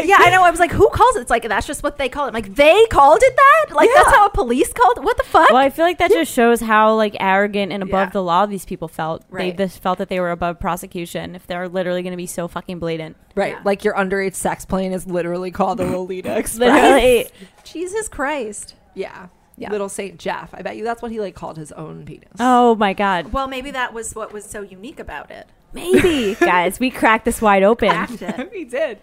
yeah, I know. I was like, who calls it? It's like that's just what they call it. I'm like they called it that? Like that's how a police called it? What the fuck? Well, I feel like that just shows how like arrogant and above Yeah. the law these people felt. Right. They just felt that they were above prosecution if they're literally going to be so fucking blatant. Right, Yeah. like your underage sex plane is literally called the Lolita Express. Literally. Jesus Christ. Yeah. Yeah. Little Saint Jeff. I bet you that's what he like called his own penis. Oh my god. Well, maybe that was what was so unique about it. Maybe, guys, we cracked this wide open. We did.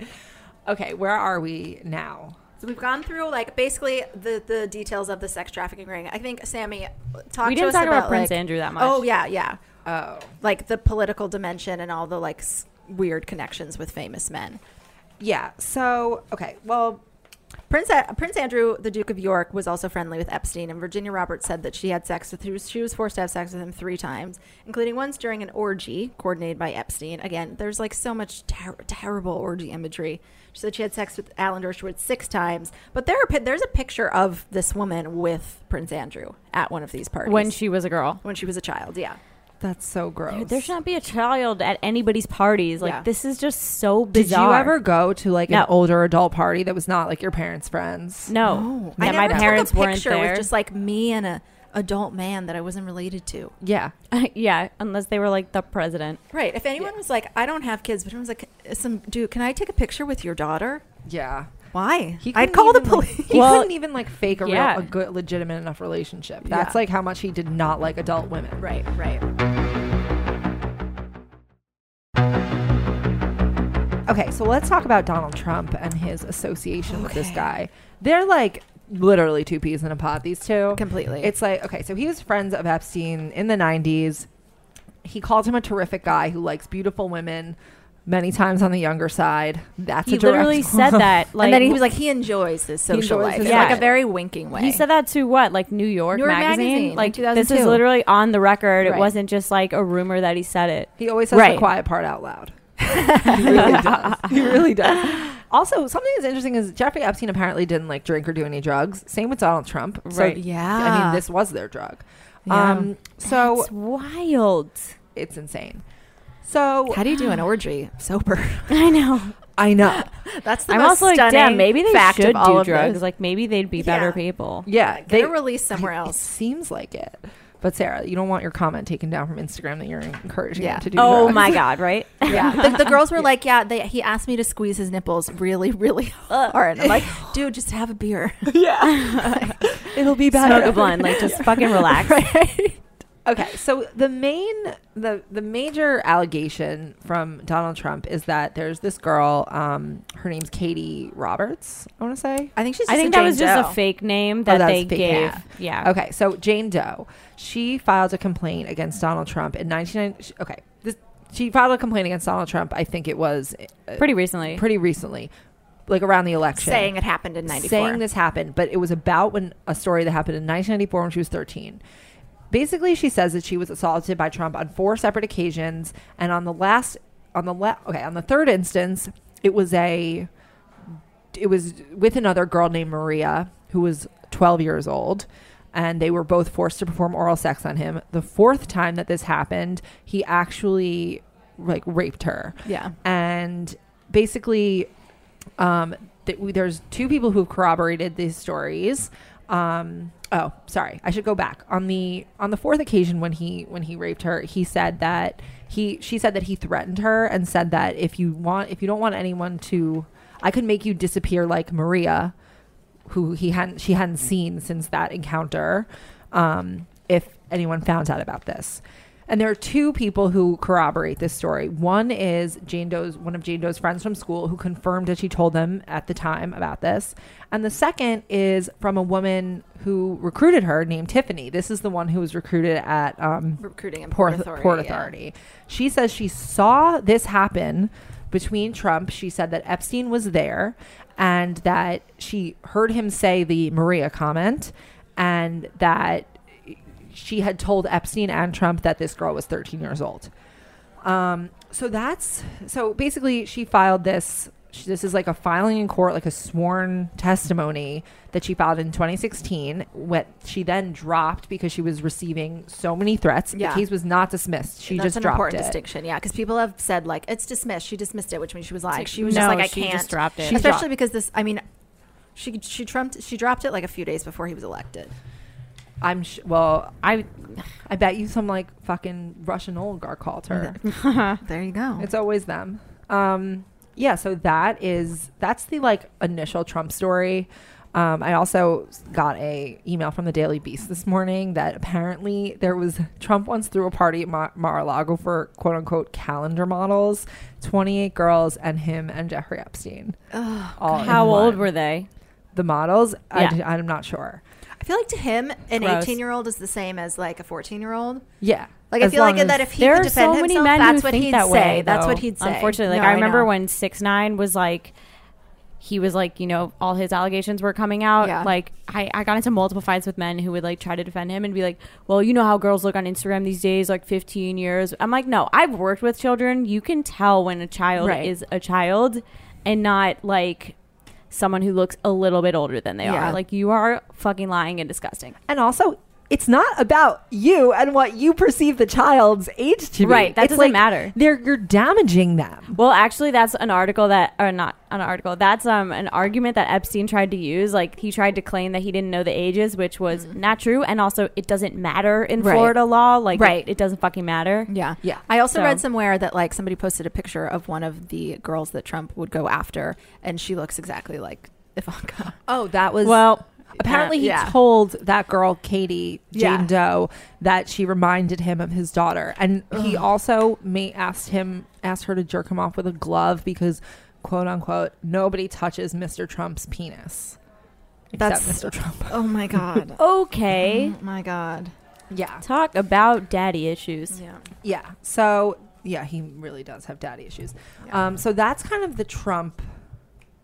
Okay, where are we now? So we've gone through like basically the the details of the sex trafficking ring. I think Sammy talk We to didn't us talk about about Prince like- Andrew that oh, much. Oh yeah, yeah. Oh. Like the political dimension and all the like s- weird connections with famous men. Yeah. So, okay. Well, Prince Prince Andrew, the Duke of York, was also friendly with Epstein, and Virginia Roberts said that she had sex with him. She was forced to have sex with him three times, including once during an orgy coordinated by Epstein. Again, there's like so much ter- terrible orgy imagery. She said she had sex with Alan Dershowitz six times, but there are there's a picture of this woman with Prince Andrew at one of these parties When she was a girl. when she was a child. Yeah, that's so gross. Dude, there should not be a child at anybody's parties. Like Yeah. this is just so bizarre. Did bizarre. you ever go to like No. an older adult party that was not like your parents' friends? No. I Yeah, never my parents took a weren't picture there. with just like me and a adult man that I wasn't related to. Yeah. yeah, unless they were like the president. Right. If anyone was like, I don't have kids, but anyone was like, some dude, can I take a picture with your daughter? Yeah. Why? He I'd call the even, like- police. he Well, couldn't even like fake a yeah. real, a good, legitimate enough relationship. That's Yeah. like how much he did not like adult women. right, right. Okay, so let's talk about Donald Trump and his association with this guy. They're like literally two peas in a pod, these two. Completely. It's like, okay, so he was friends of Epstein in the 90s. He called him a terrific guy who likes beautiful women, many times on the younger side. That's He a direct literally said that. Like, and then he was like, he enjoys this social enjoys life. his in like life. a very winking way. He said that to what, like New York, New York magazine? Magazine in Like this is 2002. literally on the record. It Right. wasn't just like a rumor that he said it. He always says Right. the quiet part out loud. he really does. He really does. Also, something that's interesting is Jeffrey Epstein apparently didn't like drink or do any drugs. Same with Donald Trump. So, Right. Yeah. I mean, this was their drug. Yeah. Um, so It's wild. it's insane. So How do you do an orgy sober? I know. I know. That's the I'm most also like, damn, maybe they fact should of all do of drugs. this. Like maybe they'd be Yeah. better people. Yeah, Get a release somewhere It else. seems like it. But Sarah, you don't want your comment taken down from Instagram that you're encouraging Yeah. to do. Oh drugs. my god, right? Yeah, the, the girls were like, "Yeah, they, he asked me to squeeze his nipples really, really hard." I'm like, "Dude, just have a beer." Yeah, it'll be better. Smoke a blunt, like just fucking relax. right? Okay, so the main the the major allegation from Donald Trump is that there's this girl, um, her name's Katie Roberts. I want to say. I think she's. I think that Jane was just Doe. a fake name Oh, that that's they gave. yeah. Yeah. Okay, so Jane Doe, she filed a complaint against Donald Trump in 1990. Okay, this, she filed a complaint against Donald Trump. I think it was uh, Pretty recently. pretty recently, like around the election, saying it happened in '94. saying this happened, but it was about when a story that happened in 1994 when she was 13. Basically, she says that she was assaulted by Trump on four separate occasions, and on the last, on the la- okay, on the third instance, it was a, it was with another girl named Maria who was 12 years old, and they were both forced to perform oral sex on him. The fourth time that this happened, he actually like raped her Yeah. and basically um th- there's two people who've corroborated these stories um oh sorry. I should go back. On the on the fourth occasion when he when he raped her he said that he she said that he threatened her and said that if you want if you don't want anyone to i could make you disappear like maria who he hadn't she hadn't seen since that encounter um if anyone found out about this and there are two people who corroborate this story. One is Jane Doe's one of Jane Doe's friends from school who confirmed that she told them at the time about this. And the second is from a woman who recruited her named Tiffany. This is the one who was recruited at um, Recruiting and Port, Port Authority, Port yeah. Authority. She says she saw this happen between Trump. She said that Epstein was there and that she heard him say the Maria comment and that she had told Epstein and Trump that this girl was 13 years old. Um, so that's so basically she filed this. sh- This is like a filing in court, like a sworn testimony that she filed in 2016. What she then dropped because she was receiving so many threats. Yeah. The case was not dismissed. She That's just an dropped important it. distinction, yeah, because people have said like it's dismissed. She dismissed it, which means she was lying. like, she was no, just like I she can't. just dropped it. She Especially dropped- because this. I mean, she she trumped. She dropped it like a few days before he was elected. I'm sh- well. I I bet you some like fucking Russian oligarch called her. There you go. It's always them. Um, yeah, so that is that's the like initial Trump story. Um, I also got a email from the Daily Beast this morning that apparently there was Trump once threw a party at Mar- Mar-a-Lago for quote unquote calendar models, twenty eight girls and him and Jeffrey Epstein. All in how old one. were they? the models? Yeah. I, am not sure. I feel like to him, an Gross. 18 year old is the same as like a 14 year old. Yeah, Like I As feel like long that as- if he there could are defend so many himself, men that's who what think he'd that say. way. That's though. what he'd say. Unfortunately, like No, I remember know. when six nine was like, he was like, you know, all his allegations were coming out. Yeah. Like I, I got into multiple fights with men who would like try to defend him and be like, well, you know how girls look on Instagram these days, like 15 years. I'm like, no, I've worked with children. You can tell when a child Right. is a child and not like someone who looks a little bit older than they Yeah. are. Like you are fucking lying and disgusting. and also it's not about you and what you perceive the child's age to be. Right, that It's doesn't like matter. They're you're damaging them. Well, actually, that's an article that, or not an article. That's um an argument that Epstein tried to use. Like he tried to claim that he didn't know the ages, which was not true, and also it doesn't matter in Right. Florida law. Like, Right. it, it doesn't fucking matter. Yeah. Yeah. I also So- read somewhere that like somebody posted a picture of one of the girls that Trump would go after, and she looks exactly like Ivanka. Oh, that was Well, Apparently, he yeah. told that girl Katie Jane Yeah. Doe that she reminded him of his daughter, and he also may asked him asked her to jerk him off with a glove because, quote unquote, nobody touches Mr. Trump's penis except That's- Mr. Trump. Oh my god. Okay, Oh my god. Yeah, talk about daddy issues. Yeah. yeah. So yeah, he really does have daddy issues. Um, so that's kind of the Trump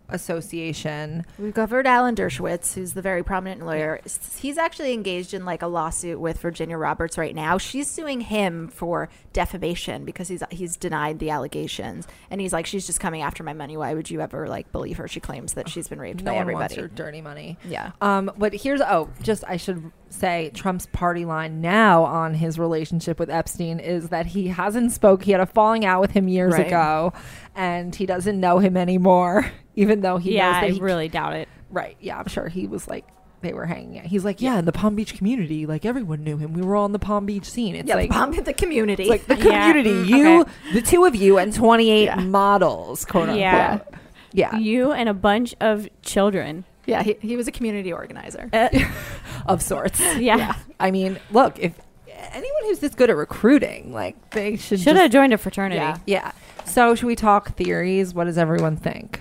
association. We've covered Alan Dershowitz, who's the very prominent lawyer. He's actually engaged in like a lawsuit with Virginia Roberts right now. She's suing him for defamation because he's he's denied the allegations, and he's like, she's just coming after my money. Why would you ever like believe her? She claims that she's been raped No by everybody. your dirty money. Yeah. Um, but here's oh, just I should say Trump's party line now on his relationship with Epstein is that he hasn't spoke. He had a falling out with him years Right. ago, and he doesn't know him anymore. Even though he yeah, knows that I he really doubt it. right. Yeah, I'm sure he was like they were hanging out. He's like, yeah, in the Palm Beach community, like everyone knew him. We were all in the Palm Beach scene. It's yeah, like. the, hit the community. it's like the Yeah, community, mm, you, okay. the two of you, and 28 models, quote unquote. Yeah. Yeah. You and a bunch of children. yeah, he, he was a community organizer. of sorts. Yeah. I mean, look, if anyone who's this good at recruiting, like they should Should have joined a fraternity. Yeah. Yeah. So should we talk theories? What does everyone think?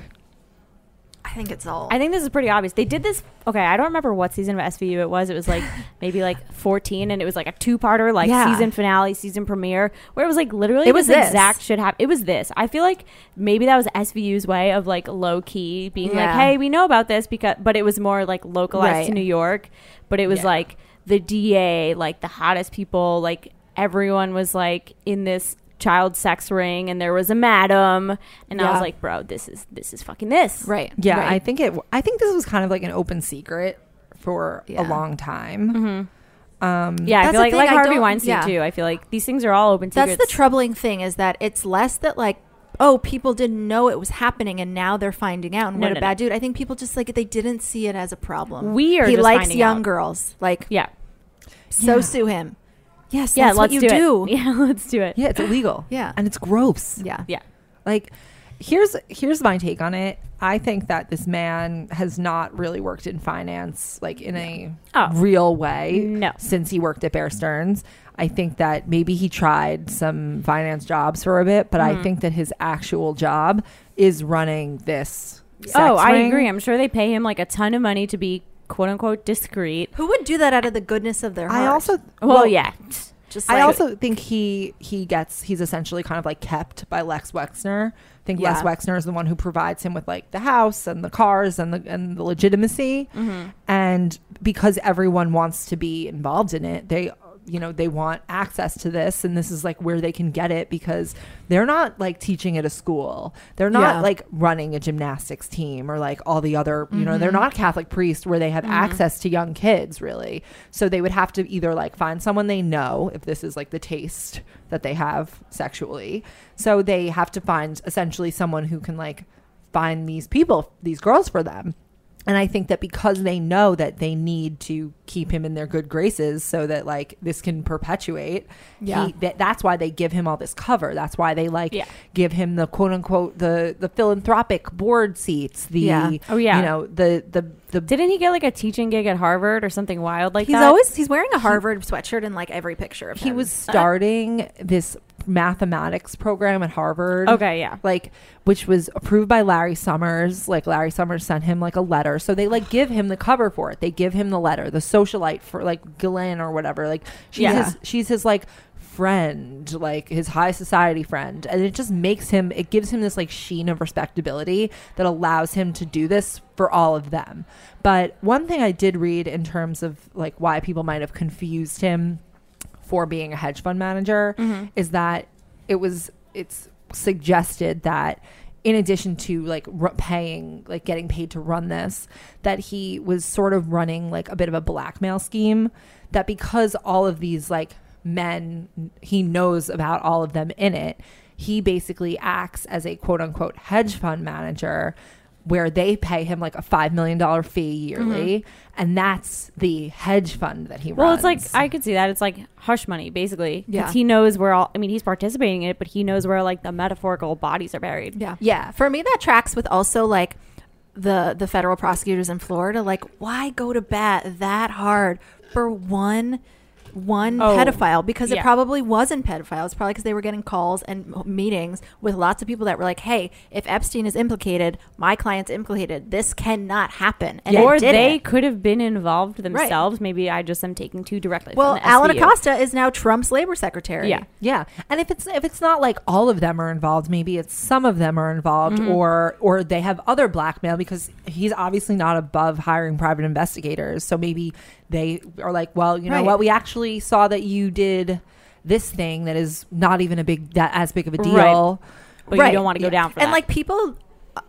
I think it's all. I think this is pretty obvious. They did this. Okay, I don't remember what season of SVU it was. It was like maybe like 14, and it was like a two-parter, like Yeah. season finale, season premiere, where it was like literally It was this this. exact shit happen. It was this. I feel like maybe that was SVU's way of like low key being like, hey, we know about this because, but it was more like localized to New York. But it was Yeah. like the DA, like the hottest people, like everyone was like in this child sex ring and there was a madam and I was like bro this is this is fucking this right. Yeah, right. I think it. I think this was kind of like an open secret for Yeah. a long time. Mm-hmm. Um, Yeah, I feel like thing, like I Harvey Weinstein yeah. too. I feel like these things are all open That's secrets. the troubling thing is that it's less that like oh people didn't know it was happening and now they're finding out and No, what no, a bad dude. I think people just like they didn't see it as a problem. We are he just likes young out. girls. Like Yeah, so Yeah. sue him. Yes, yeah. that's let's what you do, do. it. Yeah, let's do it. yeah, it's illegal. Yeah. and it's gross. Yeah. yeah. Like, here's here's my take on it. I think that this man has not really worked in finance, like in a Oh. real way, No. since he worked at Bear Stearns. I think that maybe he tried some finance jobs for a bit, but Mm-hmm. I think that his actual job is running this. sex Oh, I ring. agree. I'm sure they pay him like a ton of money to be quote unquote discreet. Who would do that out of the goodness of their heart? I also Well, yeah. just I also think he he gets he's essentially kind of like kept by Les Wexner. I think Les Wexner is the one who provides him with like the house and the cars and the and the legitimacy. Mm-hmm. And because everyone wants to be involved in it, they you know they want access to this and this is like where they can get it because they're not like teaching at a school. They're not Yeah. like running a gymnastics team or like all the other you know they're Mm-hmm. not catholic priests where they have access to young kids really. So they would have to either like find someone they know if this is like the taste that they have sexually. So they have to find essentially someone who can like find these people these girls for them. And I think that because they know that they need to keep him in their good graces so that like this can perpetuate, Yeah. he, that, that's why they give him all this cover. That's why they like Yeah. give him the quote unquote the the philanthropic board seats. The Yeah. Oh, yeah. you know the the the Didn't he get like a teaching gig at Harvard or something wild like he's that? always he's wearing a Harvard sweatshirt in like every picture of he him. was uh, starting this mathematics program at Harvard. Okay, yeah. Like which was approved by Larry Summers. Like Larry Summers sent him like a letter. So they like give him the cover for it. They give him the letter, the socialite for like Glenn or whatever. Like she's Yeah. his she's his like friend, like his high society friend. And it just makes him it gives him this like sheen of respectability that allows him to do this for all of them. But one thing I did read in terms of like why people might have confused him for being a hedge fund manager mm-hmm. is that it was it's suggested that in addition to like r- paying like getting paid to run this that he was sort of running like a bit of a blackmail scheme that because all of these like men he knows about all of them in it he basically acts as a quote unquote hedge fund manager where they pay him like a five million dollar fee mm-hmm. yearly and that's the hedge fund that he Well, runs Well, it's like I could see that. It's like hush money, basically. Yeah. he knows where all. I mean, he's participating in it, but he knows where like the metaphorical bodies are buried. Yeah. Yeah. For me, that tracks with also like the the federal prosecutors in Florida. Like, why go to bat that hard for one one Oh, pedophile? Because it probably wasn't pedophile. It's probably because they were getting calls and meetings with lots of people that were like, "Hey, if Epstein is implicated, my client's implicated. This cannot happen." And or did they it. could have been involved themselves. Maybe I just am taking too directly. Well, Alan. Acosta is now Trump's labor secretary. Yeah. Yeah, and if it's if it's not like all of them are involved, maybe it's some of them are involved, Mm-hmm. or or they have other blackmail because he's obviously not above hiring private investigators. So maybe they are like, well, you know Right. what, we actually saw that you did this thing that is not even a big that as big of a deal. Right. but Right. you don't want to go Yeah. down for that. and that. like people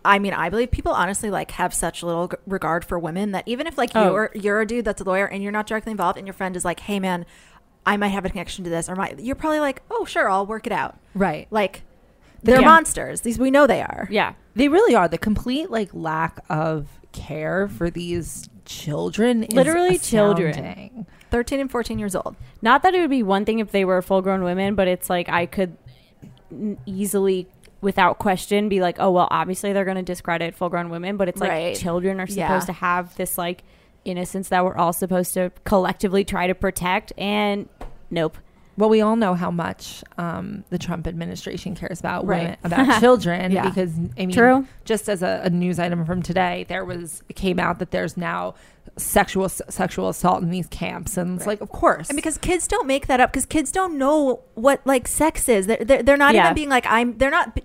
i mean i believe people honestly like have such little g- regard for women that even if like Oh. you're you're a dude that's a lawyer and you're not directly involved and your friend is like hey man i might have a connection to this or might you're probably like oh sure i'll work it out Right. like they're Yeah. monsters these we know they are yeah, They really are the complete like lack of care for these children. is Literally children. 13 and 14 years old not that it would be one thing if they were full grown women, but it's like I could easily. Without question, be like, oh well, obviously they're going to discredit full-grown women, but it's like Right. children are supposed Yeah. to have this like innocence that we're all supposed to collectively try to protect, and Nope. Well, we all know how much um, the Trump administration cares about Right. women, about children, Yeah. because I mean, True. Just as a, a news item from today, there was it came out that there's now sexual sexual assault in these camps, and it's like, of course, And because kids don't make that up, because kids don't know what like sex is. They're they're, they're not Yeah. even being like I'm. They're not.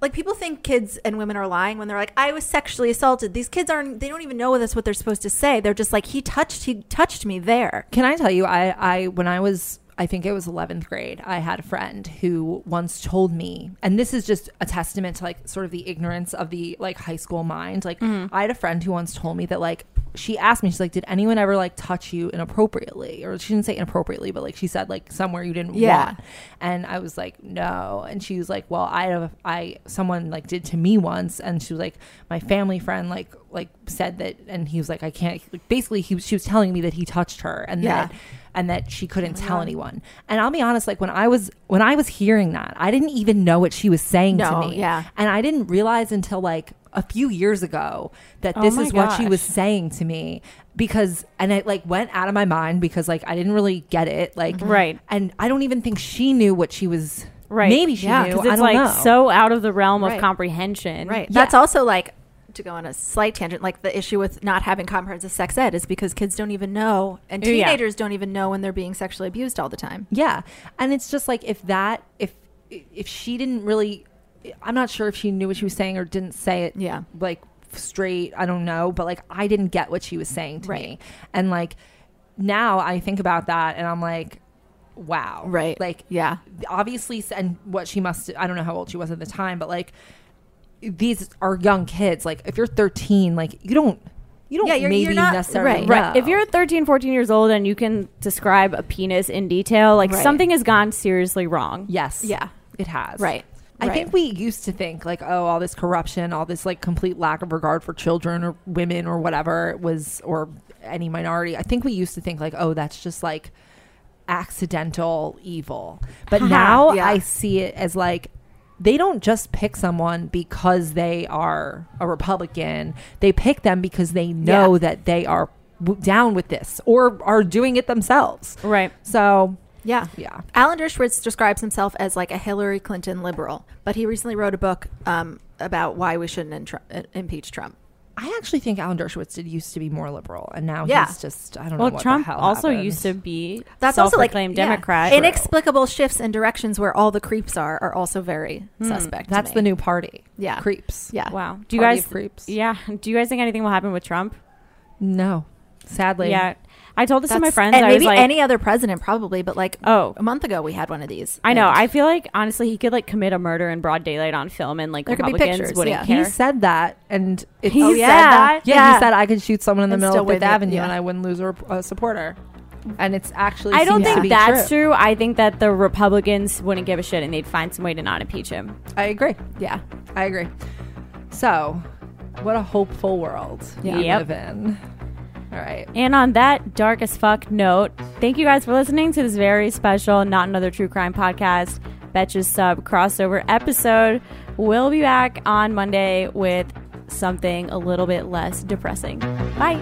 Like people think kids and women are lying when they're like I was sexually assaulted. These kids aren't. They don't even know that's what they're supposed to say. They're just like he touched. He touched me there. Can I tell you, I, I when I was I think it was 11th grade, I had a friend who once told me, and this is just a testament to like sort of the ignorance of the like high school mind. Like mm-hmm. I had a friend who once told me that like she asked me, she's like, did anyone ever like touch you inappropriately? Or she didn't say inappropriately, but like she said like somewhere you didn't Yeah. want. And I was like, no. And she was like, well, I have, I, someone like did to me once. And she was like, my family friend like, like said that, and he was like, I can't, like, basically he, was- she was telling me that he touched her and Yeah. that, and that she couldn't tell anyone. And I'll be honest, like when I was, when I was hearing that, I didn't even know what she was saying No, to me. yeah. And I didn't realize until like a few years ago that Oh this my is what she was saying to me because and it like went out of my mind because like I didn't really get it like mm-hmm. Right. and I don't even think she knew what she was Right. maybe she Yeah, knew Because I it's don't like know. so out of the realm of comprehension. Right. Yeah. That's also like to go on a slight tangent. Like the issue with not having comprehensive sex ed is because kids don't even know, and Oh, yeah. teenagers don't even know when they're being sexually abused all the time. Yeah. And it's just like if that if if she didn't really I'm not sure if she knew what she was saying or didn't say it Yeah. like straight, I don't know, but like I didn't get what she was saying to Right. me. And like now I think about that and I'm like wow. Right. Like Yeah. obviously and what she must I don't know how old she was at the time, but like these are young kids. Like if you're 13, like you don't you don't Yeah, you're- maybe you're not- necessarily right. Right. If you're 13, 14 years old and you can describe a penis in detail, like Right. something has gone seriously wrong. yes. Yeah. It has. Right. I Right. think we used to think like, oh, all this corruption, all this like complete lack of regard for children or women or whatever it was, or any minority. I think we used to think like, oh, that's just like accidental evil. But now Yeah. I see it as like they don't just pick someone because they are a Republican. They pick them because they know Yeah. that they are w- down with this or are doing it themselves. Right. So Yeah. Yeah. Alan Dershowitz describes himself as like a Hillary Clinton liberal, but he recently wrote a book um, about why we shouldn't intr- uh, impeach Trump. I actually think Alan Dershowitz did used to be more liberal, and now Yeah. he's just I don't Well, know what Trump the hell also happened. used to be That's also like self-proclaimed yeah. Democrat. Inexplicable shifts and directions where all the creeps are are also very suspect. to That's me. the new party. Yeah. creeps. Yeah. Wow. Do you Party guys creeps. Yeah. Do you guys think anything will happen with Trump? No, sadly. Yeah. I told this to my That's- friends. and I was maybe like, any other president probably, but like Oh. a month ago we had one of these. I know. I feel like honestly, he could like commit a murder in broad daylight on film, and like There could be pictures, wouldn't yeah. He said that, and it, He Oh, said that. Yeah, Yeah. he said I could shoot someone in the And middle still of Fifth Avenue yeah. and I wouldn't lose a, rep- a supporter. And it's actually. I don't think that's true. true. I think that the Republicans wouldn't give a shit, and they'd find some way to not impeach him. I agree. yeah. I agree. So, what a hopeful world we Yep. live in. All right. And on that dark as fuck note, thank you guys for listening to this very special Not Another True Crime podcast, Betches Sup crossover episode. We'll be back on Monday with something a little bit less depressing. Bye.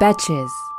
Betches.